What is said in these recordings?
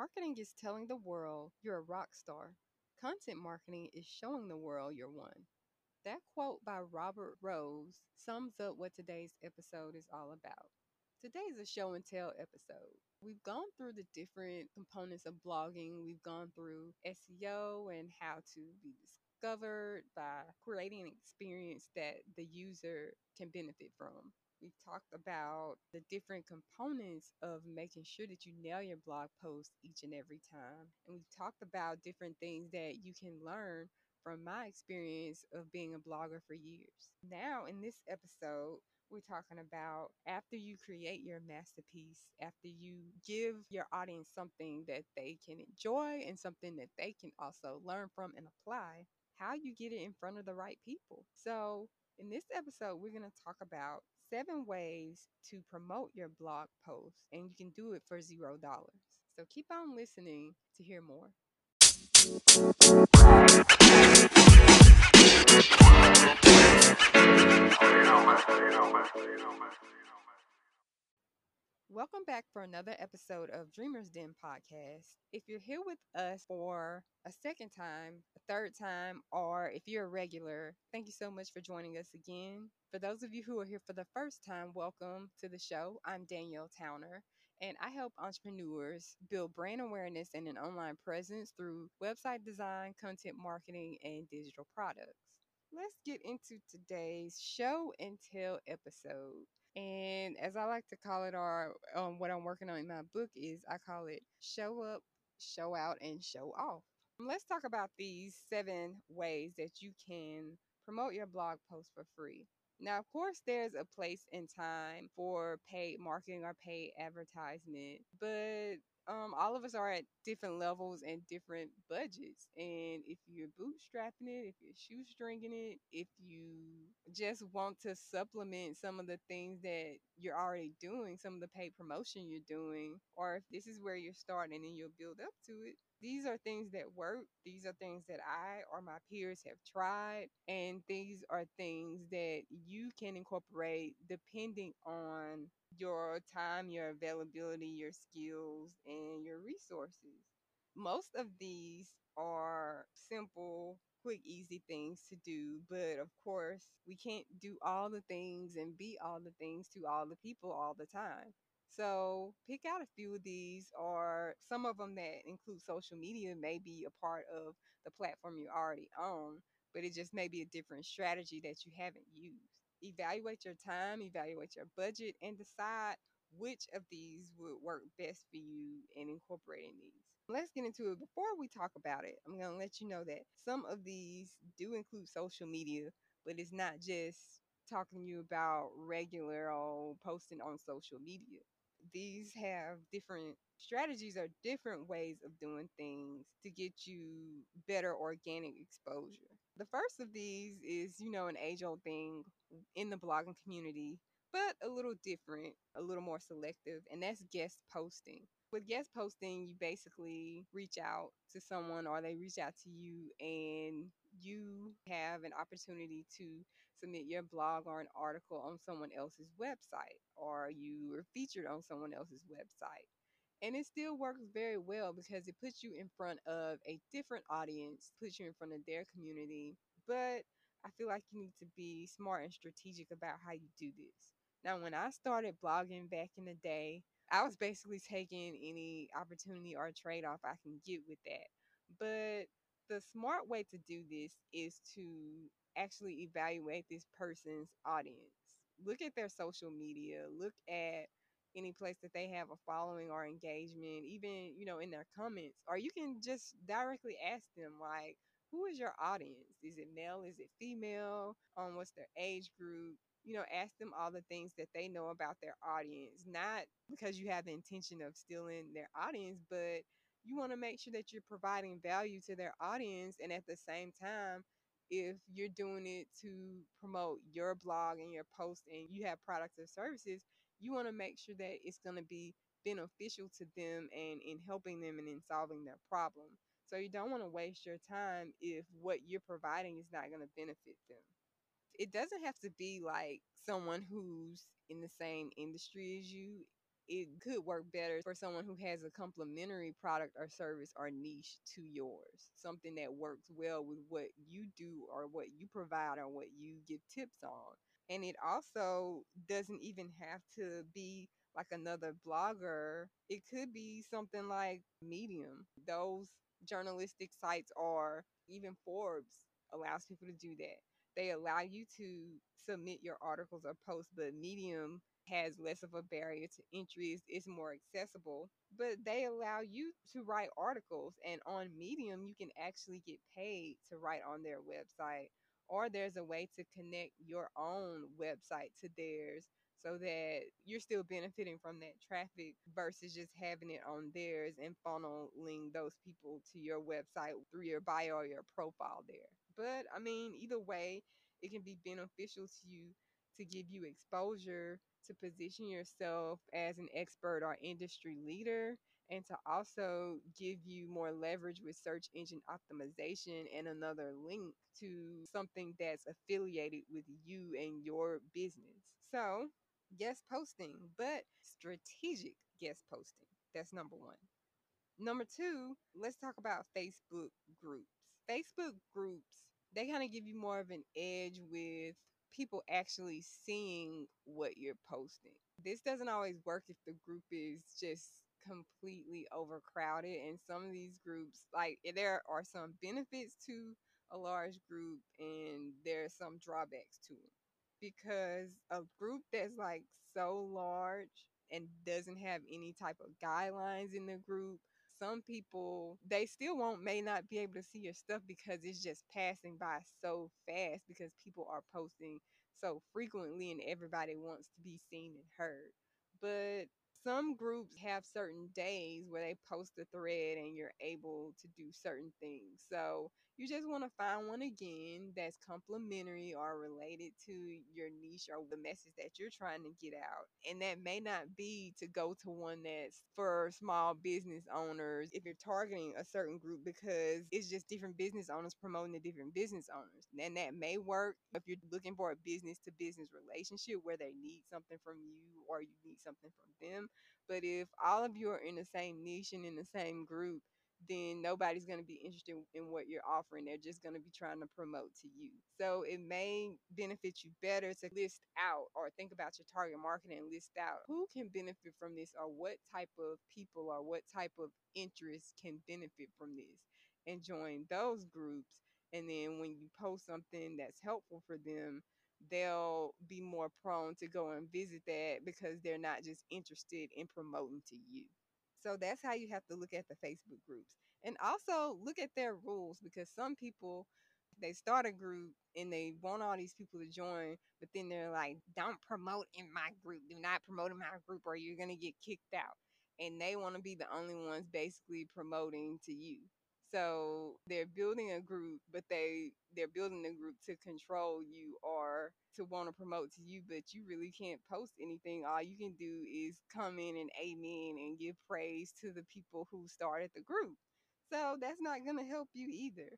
Marketing is telling the world you're a rock star. Content marketing is showing the world you're one. That quote by Robert Rose sums up what today's episode is all about. Today is a show and tell episode. We've gone through the different components of blogging. We've gone through SEO and how to be discovered by creating an experience that the user can benefit from. We've talked about the different components of making sure that you nail your blog post each and every time. And we've talked about different things that you can learn from my experience of being a blogger for years. Now, in this episode, we're talking about after you create your masterpiece, after you give your audience something that they can enjoy and something that they can also learn from and apply, how you get it in front of the right people. So, in this episode, we're going to talk about seven ways to promote your blog post, and you can do it for zero dollars. So, keep on listening to hear more. Welcome back for another episode of Dreamers Den podcast. If you're here with us for a second time, a third time, or if you're a regular, thank you so much for joining us again. For those of you who are here for the first time, welcome to the show. I'm Danielle Towner, and I help entrepreneurs build brand awareness and an online presence through website design, content marketing, and digital products. Let's get into today's show and tell episode. And as I like to call it, or um, what I'm working on in my book is I call it show up, show out, and show off. Let's talk about these seven ways that you can promote your blog post for free. Now, of course, there's a place and time for paid marketing or paid advertisement, but um, all of us are at different levels and different budgets. And if you're bootstrapping it, if you're shoestringing it, if you just want to supplement some of the things that you're already doing, some of the paid promotion you're doing, or if this is where you're starting and you'll build up to it, these are things that work. These are things that I or my peers have tried. And these are things that you can incorporate depending on your time, your availability, your skills, and your resources. Most of these are simple, quick, easy things to do, but of course, we can't do all the things and be all the things to all the people all the time. So pick out a few of these, or some of them that include social media may be a part of the platform you already own, but it just may be a different strategy that you haven't used evaluate your time, evaluate your budget, and decide which of these would work best for you in incorporating these. Let's get into it. Before we talk about it, I'm going to let you know that some of these do include social media, but it's not just talking to you about regular old posting on social media. These have different strategies or different ways of doing things to get you better organic exposure. The first of these is, you know, an age old thing in the blogging community, but a little different, a little more selective, and that's guest posting. With guest posting, you basically reach out to someone or they reach out to you and you have an opportunity to submit your blog or an article on someone else's website or you are featured on someone else's website. And it still works very well because it puts you in front of a different audience, puts you in front of their community. But I feel like you need to be smart and strategic about how you do this. Now, when I started blogging back in the day, I was basically taking any opportunity or trade off I can get with that. But the smart way to do this is to actually evaluate this person's audience. Look at their social media, look at any place that they have a following or engagement, even, you know, in their comments, or you can just directly ask them, like, who is your audience? Is it male? Is it female? Um, what's their age group? You know, ask them all the things that they know about their audience, not because you have the intention of stealing their audience, but you want to make sure that you're providing value to their audience. And at the same time, if you're doing it to promote your blog and your post and you have products or services, you want to make sure that it's going to be beneficial to them and in helping them and in solving their problem. So you don't want to waste your time if what you're providing is not going to benefit them. It doesn't have to be like someone who's in the same industry as you. It could work better for someone who has a complementary product or service or niche to yours. Something that works well with what you do or what you provide or what you give tips on. And it also doesn't even have to be like another blogger. It could be something like Medium. Those journalistic sites are even Forbes allows people to do that. They allow you to submit your articles or posts, but Medium has less of a barrier to entry, it's, it's more accessible, but they allow you to write articles. And on Medium, you can actually get paid to write on their website, or there's a way to connect your own website to theirs so that you're still benefiting from that traffic versus just having it on theirs and funneling those people to your website through your bio or your profile there. But I mean, either way, it can be beneficial to you to give you exposure, to position yourself as an expert or industry leader, and to also give you more leverage with search engine optimization and another link to something that's affiliated with you and your business. So, guest posting, but strategic guest posting. That's number one. Number two, let's talk about Facebook groups. Facebook groups, they kind of give you more of an edge with people actually seeing what you're posting. This doesn't always work if the group is just completely overcrowded and some of these groups like eh, there are some benefits to a large group and there are some drawbacks to them because a group that's like so large and doesn't have any type of guidelines in the group some people they still won't may not be able to see your stuff because it's just passing by so fast because people are posting so frequently and everybody wants to be seen and heard. But some groups have certain days where they post a thread and you're able to do certain things. So you just want to find one again that's complementary or related to your niche or the message that you're trying to get out. And that may not be to go to one that's for small business owners if you're targeting a certain group because it's just different business owners promoting the different business owners. And that may work if you're looking for a business to business relationship where they need something from you or you need something from them. But if all of you are in the same niche and in the same group, then nobody's going to be interested in what you're offering. They're just going to be trying to promote to you. So it may benefit you better to list out or think about your target market and list out who can benefit from this or what type of people or what type of interest can benefit from this and join those groups. And then when you post something that's helpful for them, they'll be more prone to go and visit that because they're not just interested in promoting to you. So that's how you have to look at the Facebook groups. And also look at their rules because some people they start a group and they want all these people to join, but then they're like, don't promote in my group. Do not promote in my group or you're going to get kicked out. And they want to be the only ones basically promoting to you. So they're building a group, but they they're building a group to control you or to want to promote to you, but you really can't post anything. All you can do is come in and amen and give praise to the people who started the group. So that's not going to help you either.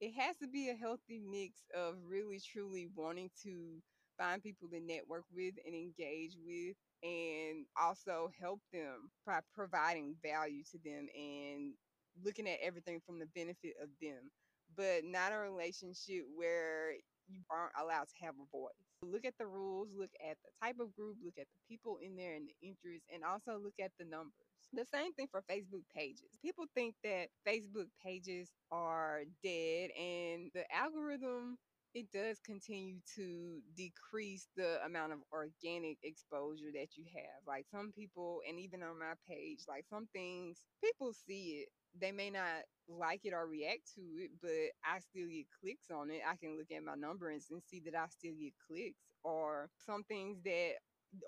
It has to be a healthy mix of really truly wanting to find people to network with and engage with and also help them by providing value to them and looking at everything from the benefit of them, but not a relationship where you aren't allowed to have a voice. Look at the rules, look at the type of group, look at the people in there and the interests, and also look at the numbers. The same thing for Facebook pages. People think that Facebook pages are dead and the algorithm it does continue to decrease the amount of organic exposure that you have. Like some people, and even on my page, like some things, people see it they may not like it or react to it, but I still get clicks on it. I can look at my numbers and see that I still get clicks or some things that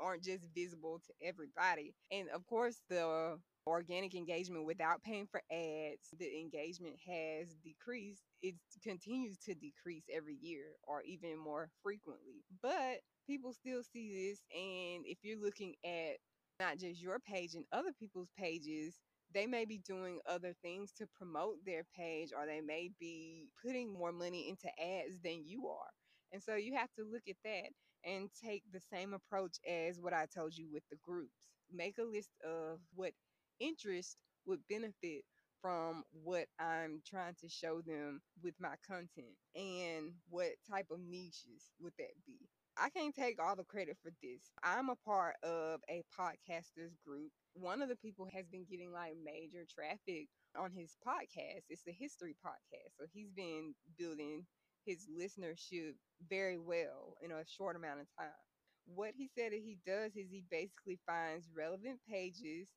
aren't just visible to everybody. And of course, the organic engagement without paying for ads, the engagement has decreased. It continues to decrease every year or even more frequently. But people still see this. And if you're looking at not just your page and other people's pages, they may be doing other things to promote their page or they may be putting more money into ads than you are. And so you have to look at that and take the same approach as what I told you with the groups. make a list of what interest would benefit from what I'm trying to show them with my content and what type of niches would that be. I can't take all the credit for this. I'm a part of a podcasters group. One of the people has been getting like major traffic on his podcast. It's the history podcast. So he's been building his listenership very well in a short amount of time. What he said that he does is he basically finds relevant pages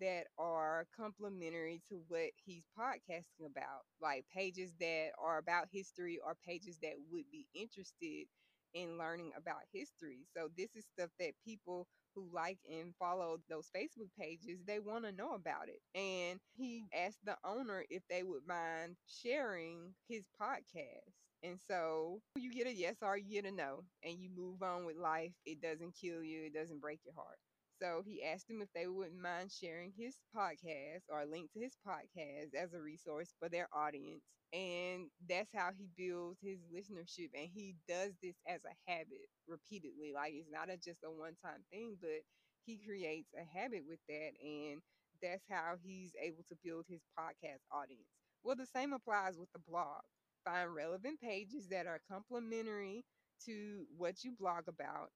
that are complementary to what he's podcasting about, like pages that are about history or pages that would be interested in learning about history. So this is stuff that people who like and follow those Facebook pages, they want to know about it. And he asked the owner if they would mind sharing his podcast. And so you get a yes or you get a no, and you move on with life. It doesn't kill you, it doesn't break your heart. So he asked them if they wouldn't mind sharing his podcast or a link to his podcast as a resource for their audience. And that's how he builds his listenership. And he does this as a habit repeatedly. Like it's not a, just a one time thing, but he creates a habit with that. And that's how he's able to build his podcast audience. Well, the same applies with the blog. Find relevant pages that are complementary to what you blog about.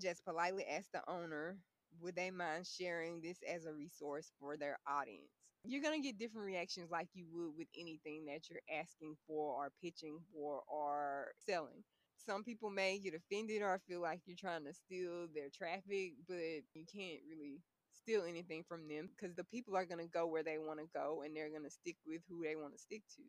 Just politely ask the owner would they mind sharing this as a resource for their audience? You're going to get different reactions like you would with anything that you're asking for or pitching for or selling. Some people may get offended or feel like you're trying to steal their traffic, but you can't really steal anything from them because the people are going to go where they want to go and they're going to stick with who they want to stick to.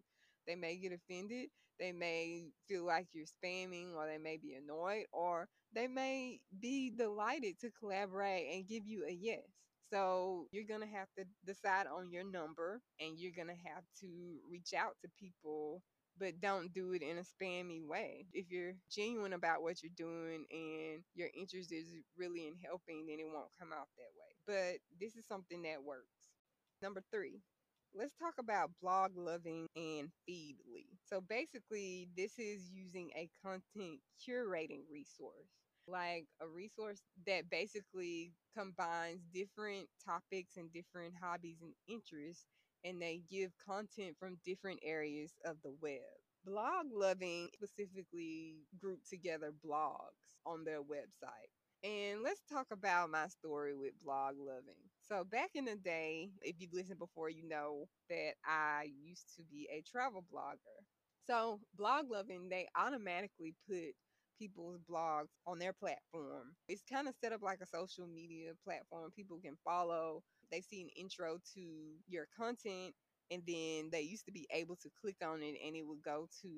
They may get offended, they may feel like you're spamming, or they may be annoyed, or they may be delighted to collaborate and give you a yes. So you're going to have to decide on your number and you're going to have to reach out to people, but don't do it in a spammy way. If you're genuine about what you're doing and your interest is really in helping, then it won't come out that way. But this is something that works. Number three, let's talk about Bloglovin' and feedly. So basically, this is using a content curating resource like a resource that basically combines different topics and different hobbies and interests, and they give content from different areas of the web. Bloglovin' specifically group together blogs on their website. And let's talk about my story with Bloglovin'. So, back in the day, if you've listened before, you know that I used to be a travel blogger. So, Bloglovin', they automatically put people's blogs on their platform. It's kind of set up like a social media platform. People can follow, they see an intro to your content, and then they used to be able to click on it and it would go to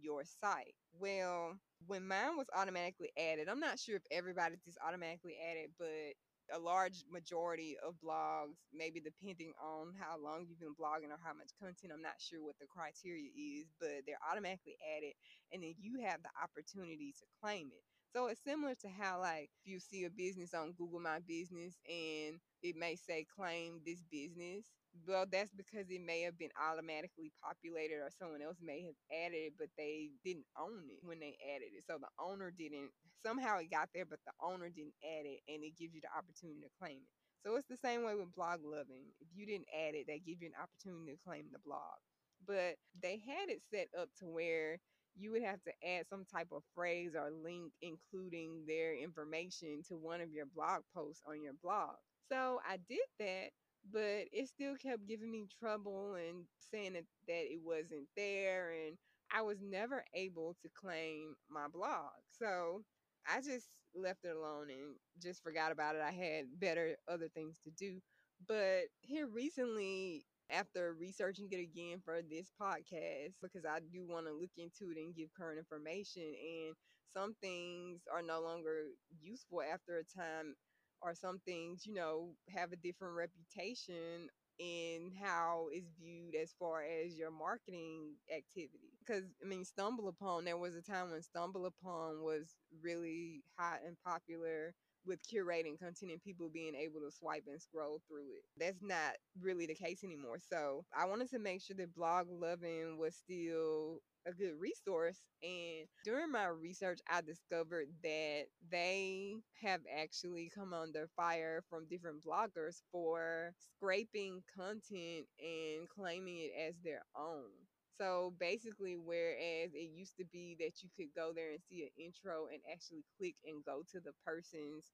your site. Well, when mine was automatically added, I'm not sure if everybody's just automatically added, but a large majority of blogs, maybe depending on how long you've been blogging or how much content, I'm not sure what the criteria is, but they're automatically added, and then you have the opportunity to claim it. So it's similar to how, like, if you see a business on Google My Business and it may say claim this business, well, that's because it may have been automatically populated or someone else may have added it, but they didn't own it when they added it. So the owner didn't, somehow it got there, but the owner didn't add it and it gives you the opportunity to claim it. So it's the same way with Bloglovin'. If you didn't add it, they give you an opportunity to claim the blog. But they had it set up to where you would have to add some type of phrase or link including their information to one of your blog posts on your blog. So I did that but it still kept giving me trouble and saying that, that it wasn't there and I was never able to claim my blog. So I just left it alone and just forgot about it. I had better other things to do. But here recently, after researching it again for this podcast, because I do want to look into it and give current information, and some things are no longer useful after a time or some things, you know, have a different reputation in how it's viewed as far as your marketing activity. Because, I mean, Stumble Upon, there was a time when Stumble Upon was really hot and popular with curating content and people being able to swipe and scroll through it. That's not really the case anymore. So I wanted to make sure that Bloglovin' was still a good resource. And during my research, I discovered that they have actually come under fire from different bloggers for scraping content and claiming it as their own. So basically, whereas it used to be that you could go there and see an intro and actually click and go to the person's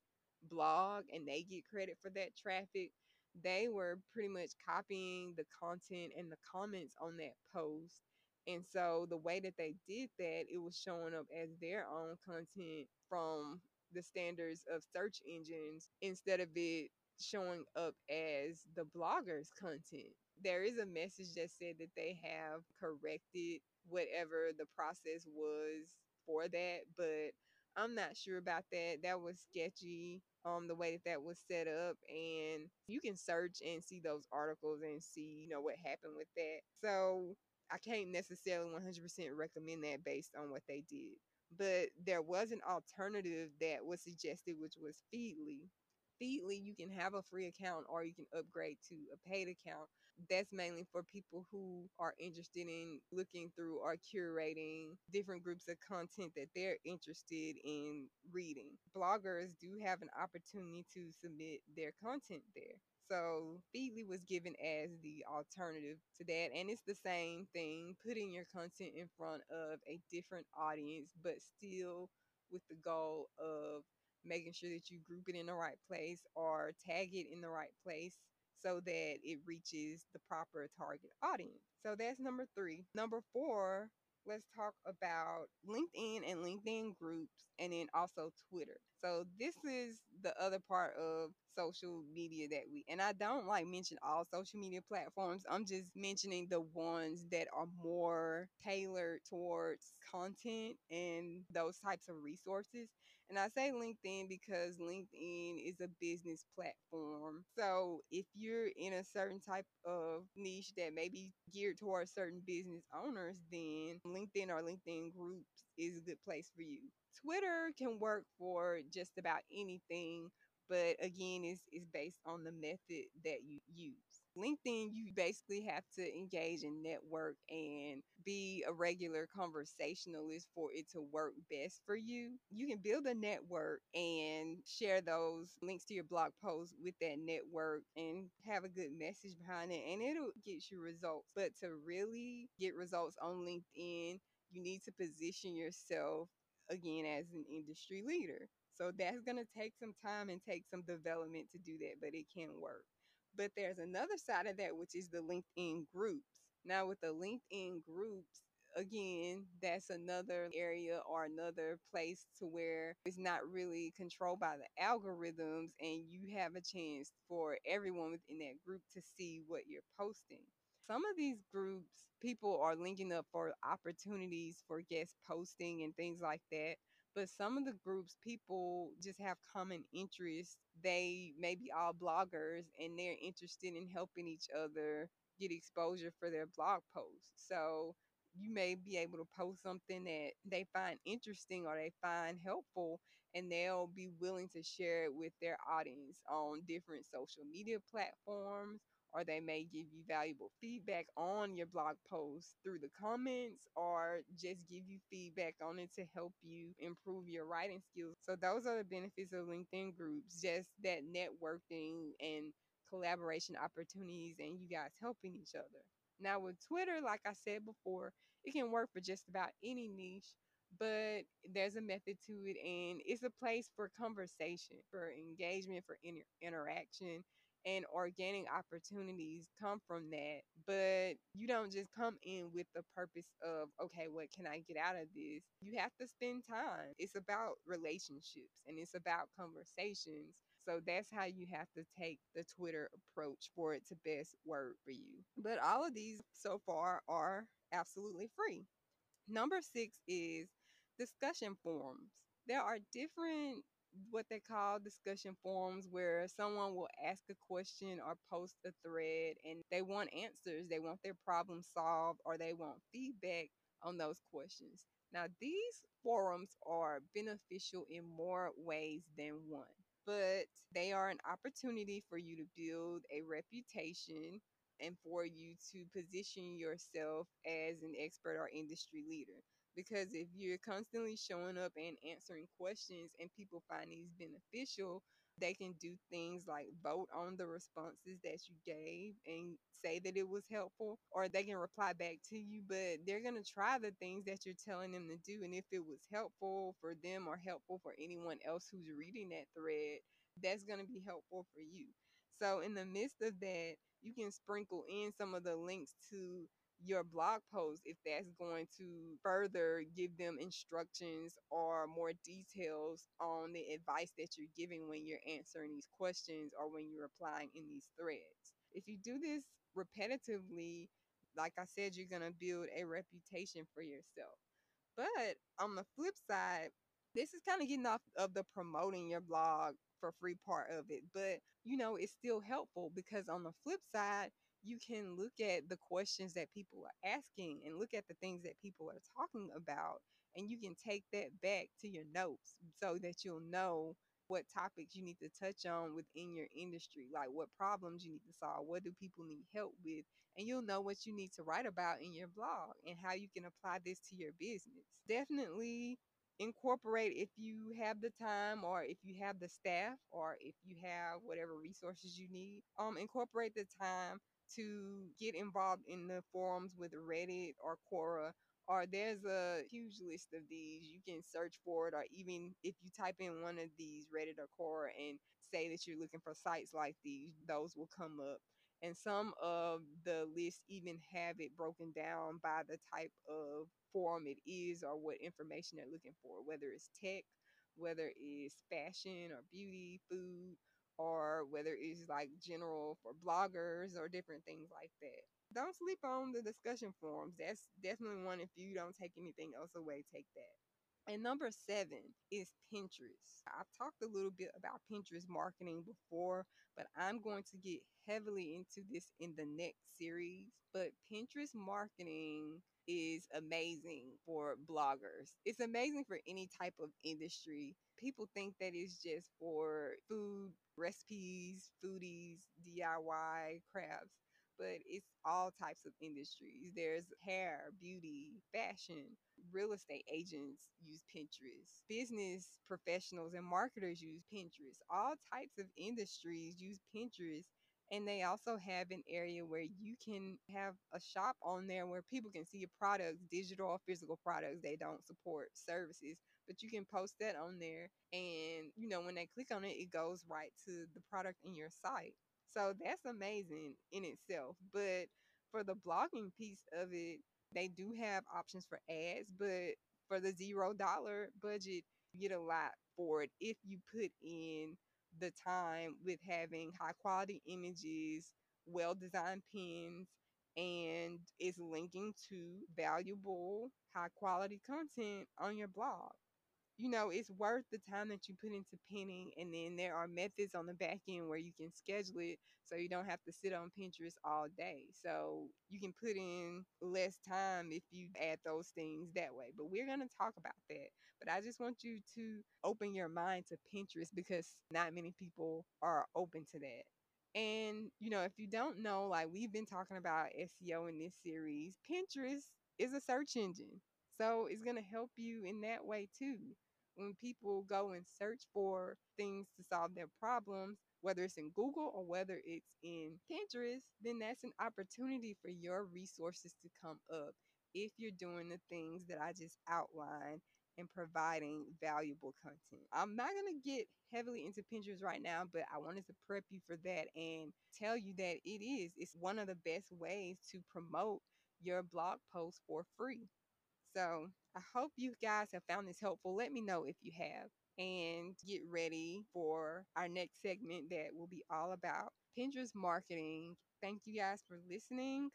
blog and they get credit for that traffic, they were pretty much copying the content and the comments on that post. And so the way that they did that, it was showing up as their own content from the standards of search engines instead of it showing up as the blogger's content. There is a message that said that they have corrected whatever the process was for that, but I'm not sure about that. That was sketchy, um, the way that that was set up, and you can search and see those articles and see, you know, what happened with that. So I can't necessarily 100% recommend that based on what they did. But there was an alternative that was suggested, which was Feedly. Feedly, you can have a free account or you can upgrade to a paid account. That's mainly for people who are interested in looking through or curating different groups of content that they're interested in reading. Bloggers do have an opportunity to submit their content there. So Feedly was given as the alternative to that. And it's the same thing, putting your content in front of a different audience, but still with the goal of making sure that you group it in the right place or tag it in the right place so that it reaches the proper target audience. So that's number three. Number four, let's talk about LinkedIn and LinkedIn groups and then also Twitter. So this is the other part of social media that we and I don't like mention all social media platforms. I'm just mentioning the ones that are more tailored towards content and those types of resources. And I say LinkedIn because LinkedIn is a business platform. So if you're in a certain type of niche that may be geared towards certain business owners, then LinkedIn or LinkedIn groups is a good place for you. Twitter can work for just about anything but again it's, it's based on the method that you use linkedin you basically have to engage in network and be a regular conversationalist for it to work best for you. You can build a network and share those links to your blog post with that network and have a good message behind it and it'll get you results. But to really get results on linkedin you need to position yourself again as an industry leader. So that's going to take some time and take some development to do that, but it can work. But there's another side of that, which is the LinkedIn groups. Now, with the LinkedIn groups, again, that's another area or another place to where it's not really controlled by the algorithms, and you have a chance for everyone within that group to see what you're posting. Some of these groups, people are linking up for opportunities for guest posting and things like that but some of the groups people just have common interests they may be all bloggers and they're interested in helping each other get exposure for their blog posts. So you may be able to post something that they find interesting or they find helpful and they'll be willing to share it with their audience on different social media platforms or they may give you valuable feedback on your blog post through the comments or just give you feedback on it to help you improve your writing skills. So those are the benefits of LinkedIn groups, just that networking and collaboration opportunities and you guys helping each other. Now with Twitter, like I said before, it can work for just about any niche but there's a method to it and it's a place for conversation for engagement for inter- interaction and organic opportunities come from that. But you don't just come in with the purpose of, okay, what can I get out of this? You have to spend time. It's about relationships and it's about conversations. So that's how you have to take the Twitter approach for it to best work for you. But all of these so far are absolutely free. Number six is discussion forums. There are different what they call discussion forums where someone will ask a question or post a thread and they want answers, they want their problem solved, or they want feedback on those questions. Now, these forums are beneficial in more ways than one. but they are an opportunity for you to build a reputation and for you to position yourself as an expert or industry leader. Because if you're constantly showing up and answering questions and people find these beneficial, they can do things like vote on the responses that you gave and say that it was helpful, or they can reply back to you, but they're going to try the things that you're telling them to do. And if it was helpful for them or helpful for anyone else who's reading that thread, that's going to be helpful for you. So, in the midst of that, you can sprinkle in some of the links to your blog post if that's going to further give them instructions or more details on the advice that you're giving when you're answering these questions or when you're applying in these threads. If you do this repetitively, like I said, you're going to build a reputation for yourself. But on the flip side, this is kind of getting off of the promoting your blog for free part of it, but you know, it's still helpful because on the flip side, you can look at the questions that people are asking and look at the things that people are talking about and you can take that back to your notes so that you'll know what topics you need to touch on within your industry like what problems you need to solve what do people need help with and you'll know what you need to write about in your blog and how you can apply this to your business. Definitely incorporate if you have the time or if you have the staff or if you have whatever resources you need. Um incorporate the time to get involved in the forums with Reddit or Quora, or there's a huge list of these. You can search for it, or even if you type in one of these Reddit or Quora and say that you're looking for sites like these, those will come up. And some of the lists even have it broken down by the type of forum it is or what information they're looking for, whether it's tech, whether it's fashion or beauty, food, or whether it's like general for bloggers or different things like that. Don't sleep on the discussion forums. That's definitely one. If you don't take anything else away, take that. And number seven is Pinterest. I've talked a little bit about Pinterest marketing before, but I'm going to get heavily into this in the next series. But Pinterest marketing is amazing for bloggers. It's amazing for any type of industry. People think that it's just for food recipes, foodies, DIY, crafts, but it's all types of industries. There's hair, beauty, fashion, real estate agents use Pinterest, business professionals and marketers use Pinterest, all types of industries use Pinterest and they also have an area where you can have a shop on there where people can see your products, digital or physical products. They don't support services, but you can post that on there. And, you know, when they click on it, it goes right to the product in your site. So that's amazing in itself. But for the blogging piece of it, they do have options for ads, but for the zero dollar budget, you get a lot for it if you put in the time with having high quality images, well designed pins, and it's linking to valuable, high quality content on your blog you know, it's worth the time that you put into pinning. And then there are methods on the back end where you can schedule it so you don't have to sit on Pinterest all day. So you can put in less time if you add those things that way. But we're going to talk about that. But I just want you to open your mind to Pinterest because not many people are open to that. And, you know, if you don't know, like we've been talking about SEO in this series, Pinterest is a search engine. So it's going to help you in that way too when people go and search for things to solve their problems, whether it's in Google or whether it's in Pinterest, then that's an opportunity for your resources to come up if you're doing the things that I just outlined and providing valuable content. I'm not going to get heavily into Pinterest right now, but I wanted to prep you for that and tell you that it is. It's one of the best ways to promote your blog post for free. So I hope you guys have found this helpful. Let me know if you have. And get ready for our next segment that will be all about Pinterest marketing. Thank you guys for listening.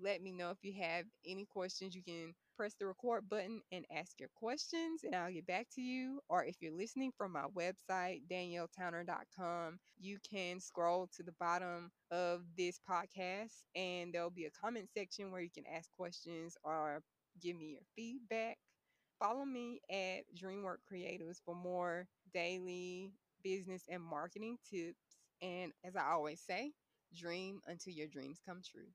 Let me know if you have any questions. You can press the record button and ask your questions, and I'll get back to you. Or if you're listening from my website, danielletowner.com, you can scroll to the bottom of this podcast, and there'll be a comment section where you can ask questions or give me your feedback. Follow me at DreamWork Creatives for more daily business and marketing tips. And as I always say, dream until your dreams come true.